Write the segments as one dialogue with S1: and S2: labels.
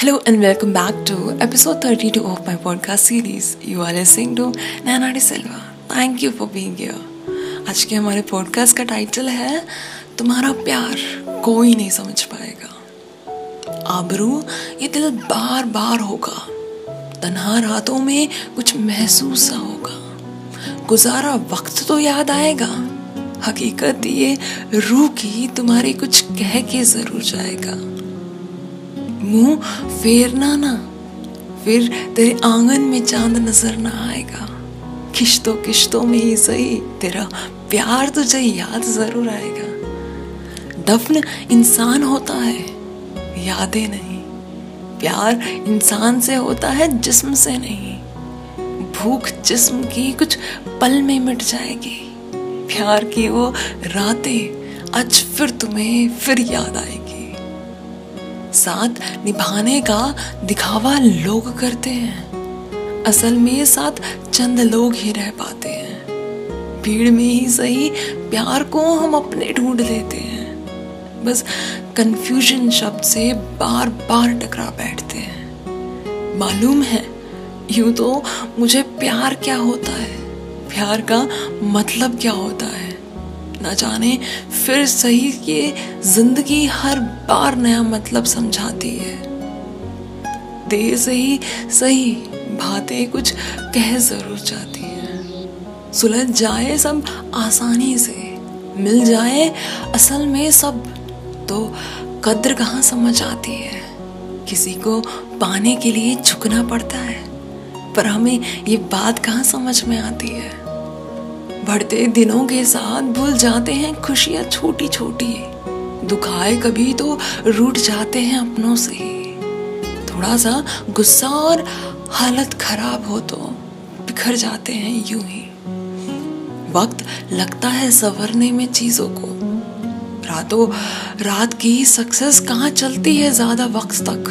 S1: Hello and welcome back to episode 32 of my podcast series. You are listening to Nana De Silva. Thank you for being here. आज के हमारे podcast का title है, तुम्हारा प्यार कोई नहीं समझ पाएगा आबरू, ये दिल बार बार होगा तन्हा रातों में कुछ महसूस सा होगा गुजारा वक्त तो याद आएगा हकीकत ये, रूह की तुम्हारी कुछ कह के ज़रूर जाएगा मुँह फेरना ना। फिर तेरे आँगन में चाँद नज़र ना आएगा। किश्तों किश्तों में ही सही, तेरा प्यार तुझे याद ज़रूर आएगा। दफन इंसान होता है, यादें नहीं। प्यार इंसान से होता है, जिस्म से नहीं। भूख जिस्म की कुछ पल में मिट जाएगी। प्यार की वो रातें, आज फिर तुम्हें फिर याद आएगी। साथ निभाने का दिखावा लोग करते हैं। असल में साथ चंद लोग ही रह पाते हैं। भीड़ में ही सही प्यार को हम अपने ढूंढ लेते हैं। बस कंफ्यूजन शब्द से बार बार टकरा बैठते हैं। मालूम है, यूँ तो मुझे प्यार क्या होता है? प्यार का मतलब क्या होता है? ना जाने, फिर सही ये ज़िंदगी हर बार नया मतलब समझाती है। दे सही सही बातें कुछ कह ज़रूर जाती है। सुलझ जाए सब आसानी से, मिल जाए असल में सब तो कद्र कहाँ समझ आती है? किसी को पाने के लिए झुकना पड़ता है, पर हमें ये बात कहाँ समझ में आती है? बढ़ते दिनों के साथ भूल जाते हैं खुशियाँ छोटी छोटी दुखाए कभी तो रूठ जाते हैं अपनों से। थोड़ा सा गुस्सा और हालत खराब हो तो बिखर जाते हैं यूँ ही। वक्त लगता है सवरने में चीज़ों को। रातों, रात की सक्सेस कहाँ चलती है ज़्यादा वक्त तक?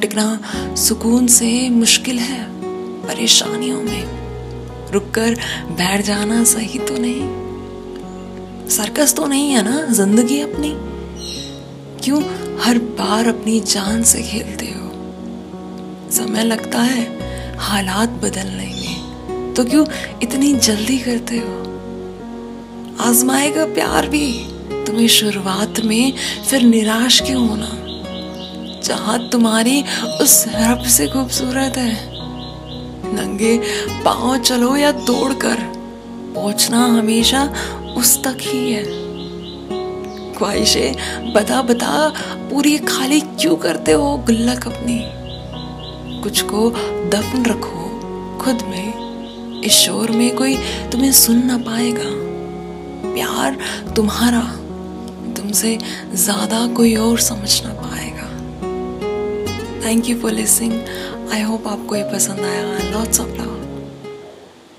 S1: टिकना सुकून से मुश्किल है परेशानियों में। रुककर बैठ जाना सही तो नहीं। सर्कस तो नहीं है ना, ज़िंदगी अपनी। क्यों हर बार अपनी जान से खेलते हो? समय लगता है, हालात बदलने में तो क्यों इतनी जल्दी करते हो? आजमाएगा प्यार भी। तुम्हें शुरुआत में फिर निराश क्यों होना? चाहत तुम्हारी उस रब से खूबसूरत है। नंगे पाँव चलो या दौड़ कर पहुँचना हमेशा उस तक ही है। ख्वाहिशें बता बता पूरी खाली क्यों करते हो गुल्लक अपनी? कुछ को दफन रखो खुद में, इस शोर में कोई तुम्हें सुन ना पाएगा। प्यार तुम्हारा, तुमसे ज़्यादा कोई और समझ ना पाएगा। Thank you for listening I hope आपको ये पसंद आया। Lots of love